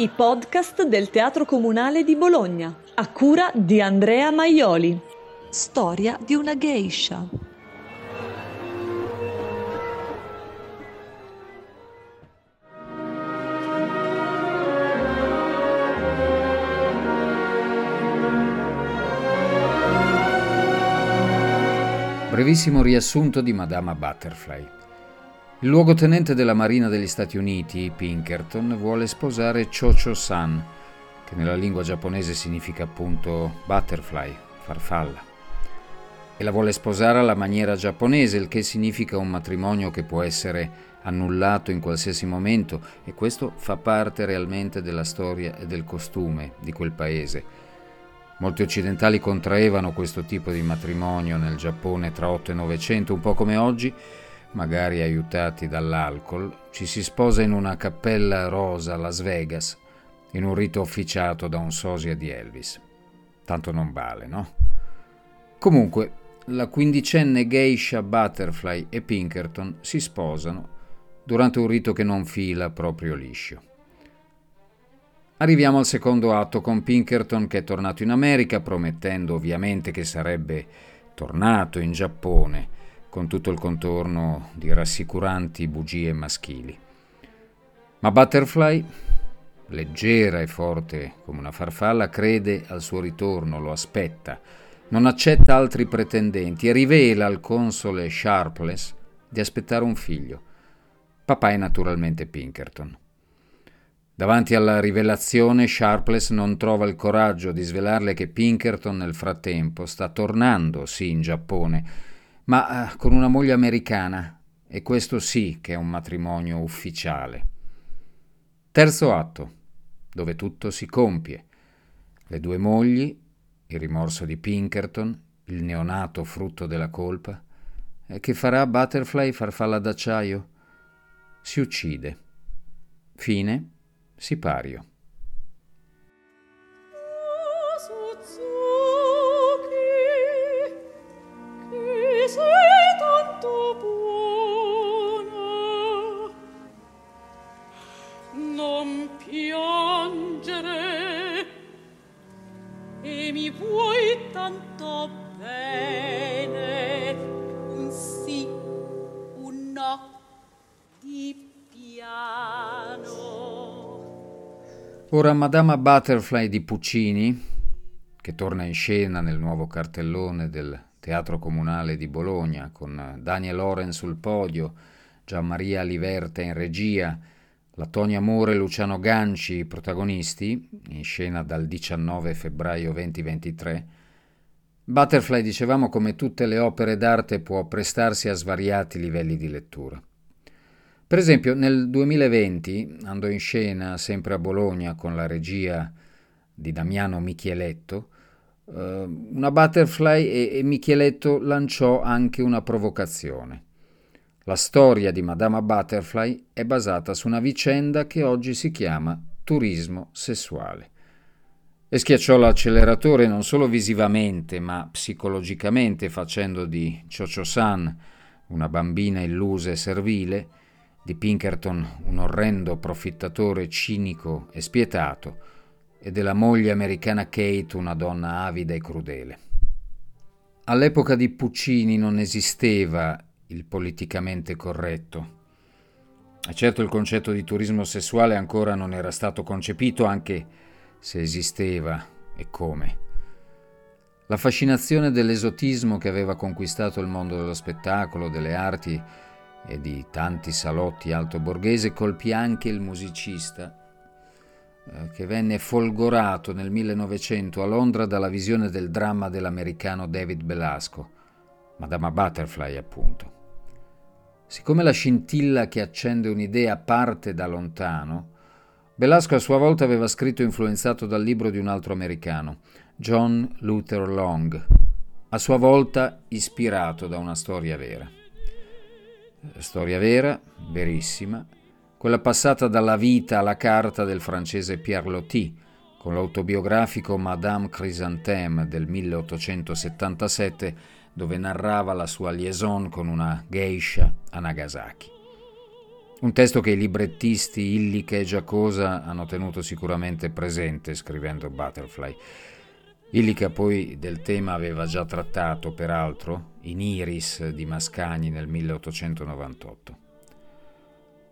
i podcast del Teatro Comunale di Bologna, a cura di Andrea Maioli. Storia di una geisha. Brevissimo riassunto di Madama Butterfly. Il luogotenente della Marina degli Stati Uniti, Pinkerton, vuole sposare Cho-Cho-san, che nella lingua giapponese significa appunto butterfly, farfalla. E la vuole sposare alla maniera giapponese, il che significa un matrimonio che può essere annullato in qualsiasi momento e questo fa parte realmente della storia e del costume di quel paese Molti occidentali contraevano questo tipo di matrimonio nel Giappone tra 8 e 900, un po' come oggi, magari aiutati dall'alcol, ci si sposa in una cappella rosa a Las Vegas, in un rito officiato da un sosia di Elvis. Tanto non vale, no? Comunque, la quindicenne geisha Butterfly e Pinkerton si sposano durante un rito che non fila proprio liscio. Arriviamo al secondo atto con Pinkerton che è tornato in America promettendo ovviamente che sarebbe tornato in Giappone con tutto il contorno di rassicuranti bugie maschili. Ma Butterfly, leggera e forte come una farfalla, crede al suo ritorno, lo aspetta, non accetta altri pretendenti e rivela al console Sharpless di aspettare un figlio. Papà è naturalmente Pinkerton. Davanti alla rivelazione, Sharpless non trova il coraggio di svelarle che Pinkerton nel frattempo sta tornando, sì, in Giappone, ma eh, con una moglie americana, e questo sì che è un matrimonio ufficiale. Terzo atto, dove tutto si compie. Le due mogli, il rimorso di Pinkerton, il neonato frutto della colpa. Che farà Butterfly farfalla d'acciaio? Si uccide. Fine Sipario. Un sì un no di piano. Ora Madama Butterfly di Puccini, che torna in scena nel nuovo cartellone del Teatro Comunale di Bologna, con Daniel Loren sul podio, Gianmaria Liverta in regia, Lattonia Amore e Luciano Ganci protagonisti, in scena dal 19 febbraio 2023, Butterfly, dicevamo, come tutte le opere d'arte, può prestarsi a svariati livelli di lettura. Per esempio, nel 2020 andò in scena, sempre a Bologna, con la regia di Damiano Michieletto, eh, una butterfly e, Michieletto lanciò anche una provocazione. La storia di Madama Butterfly è basata su una vicenda che oggi si chiama turismo sessuale. E schiacciò l'acceleratore non solo visivamente, ma psicologicamente, facendo di Cho-Cho-san una bambina illusa e servile, di Pinkerton un orrendo profittatore cinico e spietato, e della moglie americana Kate una donna avida e crudele. All'epoca di Puccini non esisteva il politicamente corretto. E certo il concetto di turismo sessuale ancora non era stato concepito, anche se esisteva e come. La fascinazione dell'esotismo che aveva conquistato il mondo dello spettacolo, delle arti, e di tanti salotti alto borghese colpì anche il musicista eh, che venne folgorato nel 1900 a Londra dalla visione del dramma dell'americano David Belasco, Madama Butterfly appunto. Siccome la scintilla che accende un'idea parte da lontano, Belasco a sua volta aveva scritto influenzato dal libro di un altro americano, John Luther Long, a sua volta ispirato da una storia vera. Storia vera, verissima, quella passata dalla vita alla carta del francese Pierre Loti, con l'autobiografico Madame Chrysanthème del 1877, dove narrava la sua liaison con una geisha a Nagasaki. Un testo che i librettisti Illica e Giacosa hanno tenuto sicuramente presente scrivendo Butterfly. Illica poi del tema aveva già trattato, peraltro, in Iris di Mascagni nel 1898.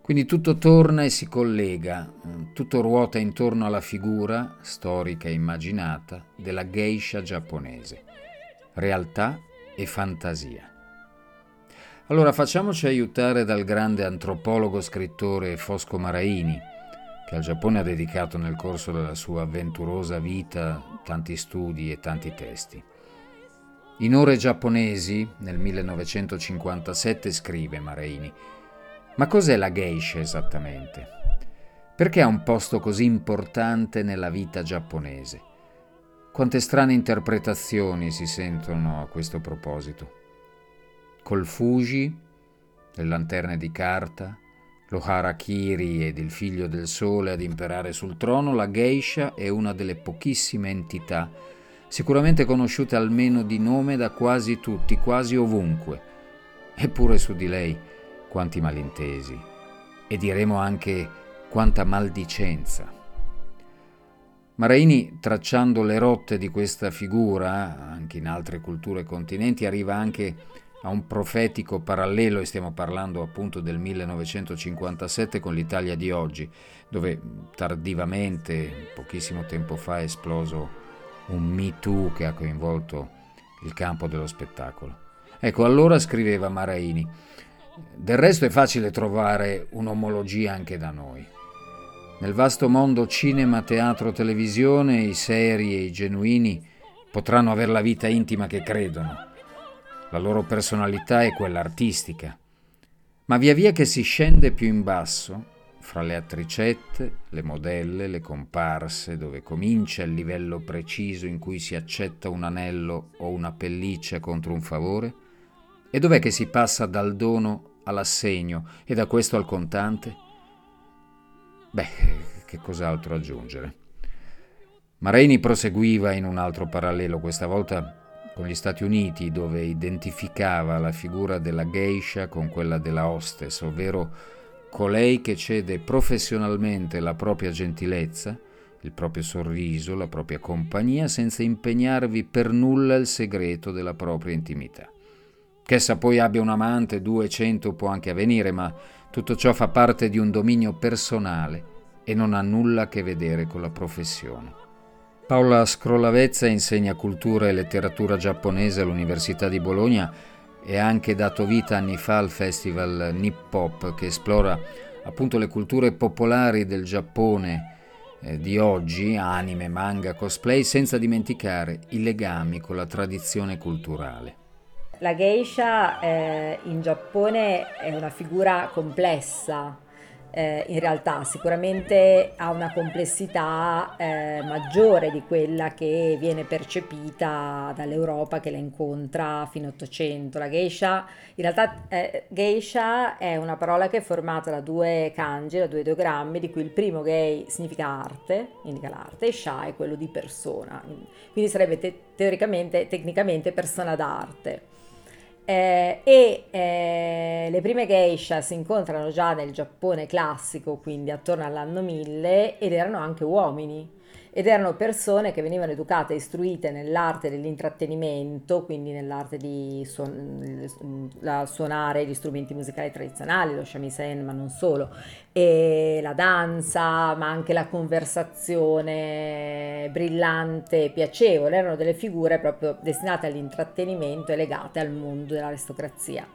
Quindi tutto torna e si collega, tutto ruota intorno alla figura, storica e immaginata, della geisha giapponese. Realtà e fantasia. Allora facciamoci aiutare dal grande antropologo scrittore Fosco Maraini, che al Giappone ha dedicato nel corso della sua avventurosa vita tanti studi e tanti testi. In Ore giapponesi, nel 1957, scrive Maraini, ma cos'è la geisha esattamente? Perché ha un posto così importante nella vita giapponese? Quante strane interpretazioni si sentono a questo proposito col Fuji, le lanterne di carta, lo Harakiri ed il figlio del sole ad imperare sul trono, la geisha è una delle pochissime entità, sicuramente conosciute almeno di nome da quasi tutti, quasi ovunque. Eppure su di lei quanti malintesi e diremo anche quanta maldicenza. Maraini, tracciando le rotte di questa figura, anche in altre culture e continenti, arriva anche a un profetico parallelo, e stiamo parlando appunto del 1957 con l'Italia di oggi, dove tardivamente, pochissimo tempo fa, è esploso un Me Too che ha coinvolto il campo dello spettacolo. Ecco, allora scriveva Maraini, del resto è facile trovare un'omologia anche da noi. Nel vasto mondo cinema, teatro, televisione, i seri e i genuini potranno avere la vita intima che credono la loro personalità è quella artistica. Ma via via che si scende più in basso, fra le attricette, le modelle, le comparse, dove comincia il livello preciso in cui si accetta un anello o una pelliccia contro un favore, e dov'è che si passa dal dono all'assegno e da questo al contante? Beh, che cos'altro aggiungere? Marini proseguiva in un altro parallelo, questa volta con gli Stati Uniti dove identificava la figura della geisha con quella della hostess, ovvero colei che cede professionalmente la propria gentilezza, il proprio sorriso, la propria compagnia senza impegnarvi per nulla il segreto della propria intimità. Che essa poi abbia un amante, due, cento può anche avvenire, ma tutto ciò fa parte di un dominio personale e non ha nulla a che vedere con la professione. Paola Scrollavezza insegna cultura e letteratura giapponese all'Università di Bologna e ha anche dato vita anni fa al festival Nippop che esplora appunto le culture popolari del Giappone eh, di oggi, anime, manga, cosplay, senza dimenticare i legami con la tradizione culturale. La geisha eh, in Giappone è una figura complessa, eh, in realtà sicuramente ha una complessità eh, maggiore di quella che viene percepita dall'Europa che la incontra fino all'Ottocento. La geisha, in realtà eh, geisha è una parola che è formata da due kanji, da due ideogrammi, di cui il primo gei significa arte, indica l'arte, e sha è quello di persona, quindi sarebbe te- teoricamente, tecnicamente persona d'arte. Eh, e eh, le prime geisha si incontrano già nel Giappone classico, quindi attorno all'anno 1000, ed erano anche uomini ed erano persone che venivano educate e istruite nell'arte dell'intrattenimento, quindi nell'arte di suon- suonare gli strumenti musicali tradizionali, lo shamisen, ma non solo, e la danza, ma anche la conversazione brillante e piacevole, erano delle figure proprio destinate all'intrattenimento e legate al mondo dell'aristocrazia.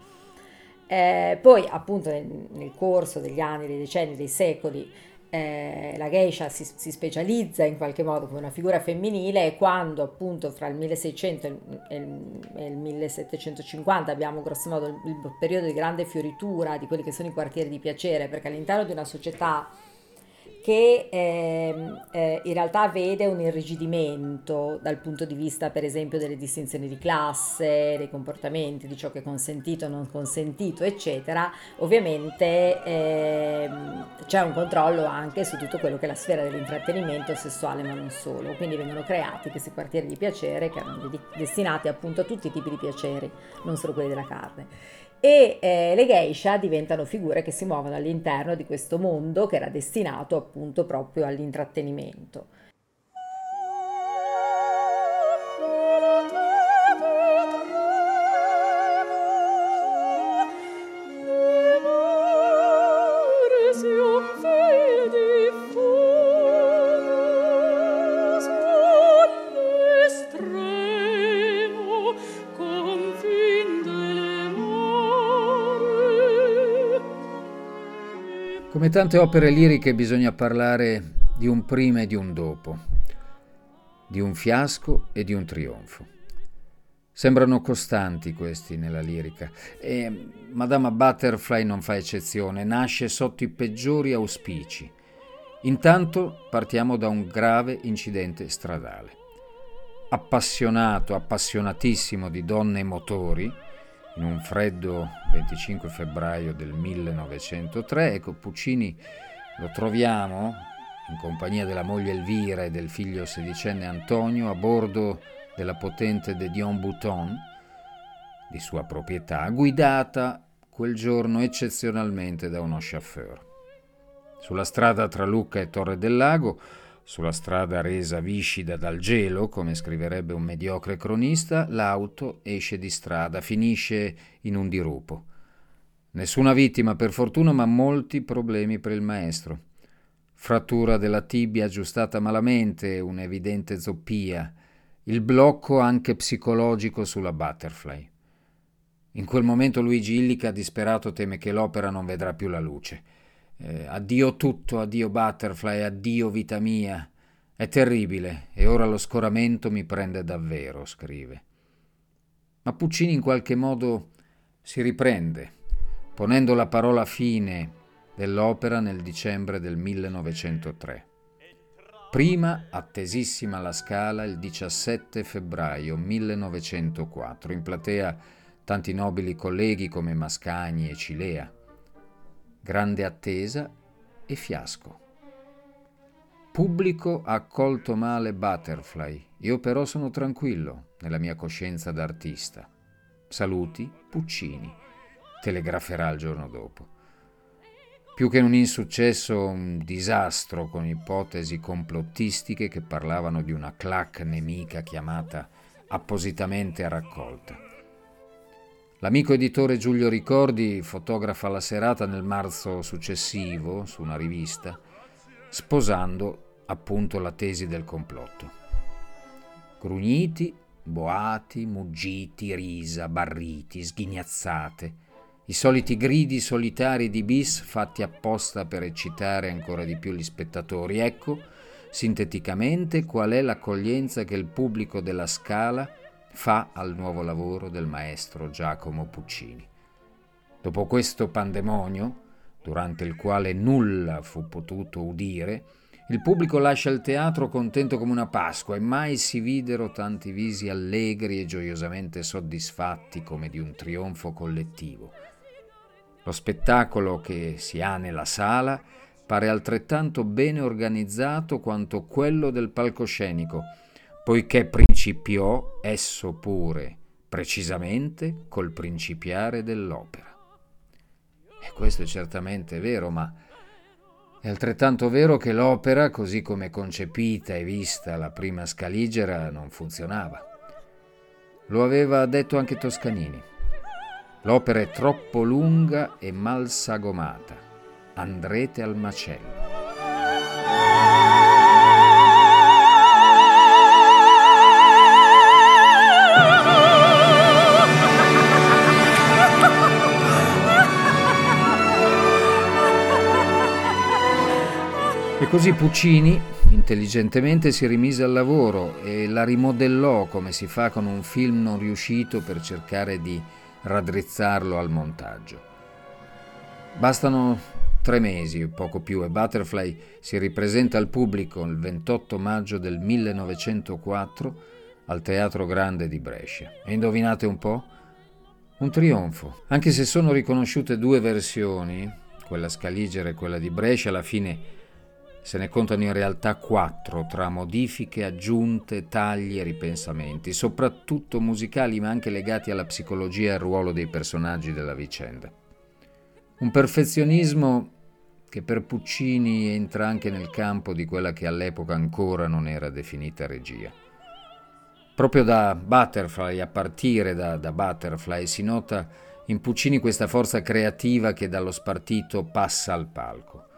Eh, poi appunto nel, nel corso degli anni, dei decenni, dei secoli, eh, la geisha si, si, specializza in qualche modo come una figura femminile e quando appunto fra il 1600 e il, e il 1750 abbiamo grossomodo il, il periodo di grande fioritura di quelli che sono i quartieri di piacere perché all'interno di una società che eh, eh, in realtà vede un irrigidimento dal punto di vista per esempio delle distinzioni di classe, dei comportamenti, di ciò che è consentito, non consentito, eccetera, ovviamente eh, c'è un controllo anche su tutto quello che è la sfera dell'intrattenimento sessuale, ma non solo. Quindi vengono creati questi quartieri di piacere che erano destinati appunto a tutti i tipi di piaceri, non solo quelli della carne. E eh, le geisha diventano figure che si muovono all'interno di questo mondo che era destinato appunto proprio all'intrattenimento. Come tante opere liriche bisogna parlare di un prima e di un dopo, di un fiasco e di un trionfo. Sembrano costanti questi nella lirica e Madama Butterfly non fa eccezione, nasce sotto i peggiori auspici. Intanto partiamo da un grave incidente stradale. Appassionato, appassionatissimo di donne e motori, in un freddo 25 febbraio del 1903. Ecco, Puccini lo troviamo in compagnia della moglie Elvira e del figlio sedicenne Antonio a bordo della potente de Dion Bouton, di sua proprietà, guidata quel giorno eccezionalmente da uno chauffeur. Sulla strada tra Lucca e Torre del Lago sulla strada resa viscida dal gelo, come scriverebbe un mediocre cronista, l'auto esce di strada, finisce in un dirupo. Nessuna vittima per fortuna, ma molti problemi per il maestro. Frattura della tibia aggiustata malamente, un'evidente zoppia, il blocco anche psicologico sulla butterfly. In quel momento Luigi Illica, disperato, teme che l'opera non vedrà più la luce. Eh, addio tutto, addio butterfly, addio vita mia. È terribile e ora lo scoramento mi prende davvero, scrive. Ma Puccini in qualche modo si riprende, ponendo la parola fine dell'opera nel dicembre del 1903. Prima attesissima la scala il 17 febbraio 1904, in platea tanti nobili colleghi come Mascagni e Cilea grande attesa e fiasco. Pubblico ha accolto male Butterfly, io però sono tranquillo nella mia coscienza d'artista. Saluti Puccini, telegraferà il giorno dopo. Più che un insuccesso, un disastro con ipotesi complottistiche che parlavano di una clac nemica chiamata appositamente a raccolta. L'amico editore Giulio Ricordi fotografa la serata nel marzo successivo su una rivista, sposando appunto la tesi del complotto. Grugniti, boati, muggiti, risa, barriti, sghignazzate, i soliti gridi solitari di bis fatti apposta per eccitare ancora di più gli spettatori. Ecco, sinteticamente, qual è l'accoglienza che il pubblico della Scala fa al nuovo lavoro del maestro Giacomo Puccini. Dopo questo pandemonio, durante il quale nulla fu potuto udire, il pubblico lascia il teatro contento come una Pasqua e mai si videro tanti visi allegri e gioiosamente soddisfatti come di un trionfo collettivo. Lo spettacolo che si ha nella sala pare altrettanto bene organizzato quanto quello del palcoscenico, poiché principiò esso pure, precisamente col principiare dell'opera. E questo è certamente vero, ma è altrettanto vero che l'opera, così come concepita e vista la prima scaligera, non funzionava. Lo aveva detto anche Toscanini. L'opera è troppo lunga e mal sagomata. Andrete al macello. Così Puccini intelligentemente si rimise al lavoro e la rimodellò come si fa con un film non riuscito per cercare di raddrizzarlo al montaggio. Bastano tre mesi, poco più, e Butterfly si ripresenta al pubblico il 28 maggio del 1904 al Teatro Grande di Brescia. E indovinate un po'? Un trionfo. Anche se sono riconosciute due versioni, quella scaligera e quella di Brescia, alla fine Se ne contano in realtà quattro tra modifiche, aggiunte, tagli e ripensamenti, soprattutto musicali ma anche legati alla psicologia e al ruolo dei personaggi della vicenda. Un perfezionismo che per Puccini entra anche nel campo di quella che all'epoca ancora non era definita regia. Proprio da Butterfly, a partire da, da Butterfly, si nota in Puccini questa forza creativa che dallo spartito passa al palco.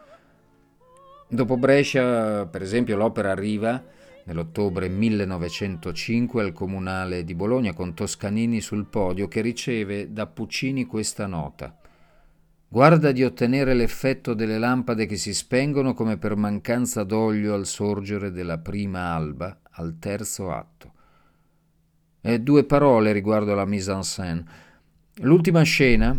Dopo Brescia, per esempio, l'opera arriva nell'ottobre 1905 al Comunale di Bologna con Toscanini sul podio che riceve da Puccini questa nota. Guarda di ottenere l'effetto delle lampade che si spengono come per mancanza d'olio al sorgere della prima alba al terzo atto. E due parole riguardo alla mise en scène. L'ultima scena,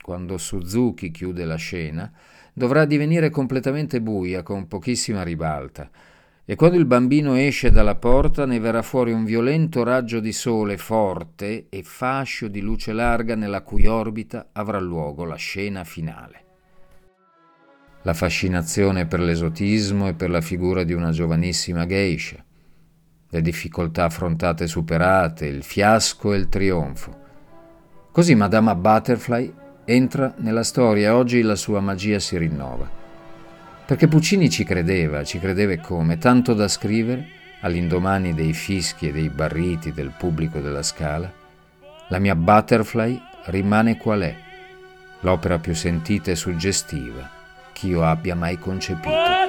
quando Suzuki chiude la scena, dovrà divenire completamente buia con pochissima ribalta e quando il bambino esce dalla porta ne verrà fuori un violento raggio di sole forte e fascio di luce larga nella cui orbita avrà luogo la scena finale. La fascinazione per l'esotismo e per la figura di una giovanissima geisha, le difficoltà affrontate e superate, il fiasco e il trionfo. Così Madama Butterfly entra nella storia e oggi la sua magia si rinnova. Perché Puccini ci credeva, ci credeva come, tanto da scrivere, all'indomani dei fischi e dei barriti del pubblico della Scala, la mia Butterfly rimane qual è, l'opera più sentita e suggestiva che io abbia mai concepito.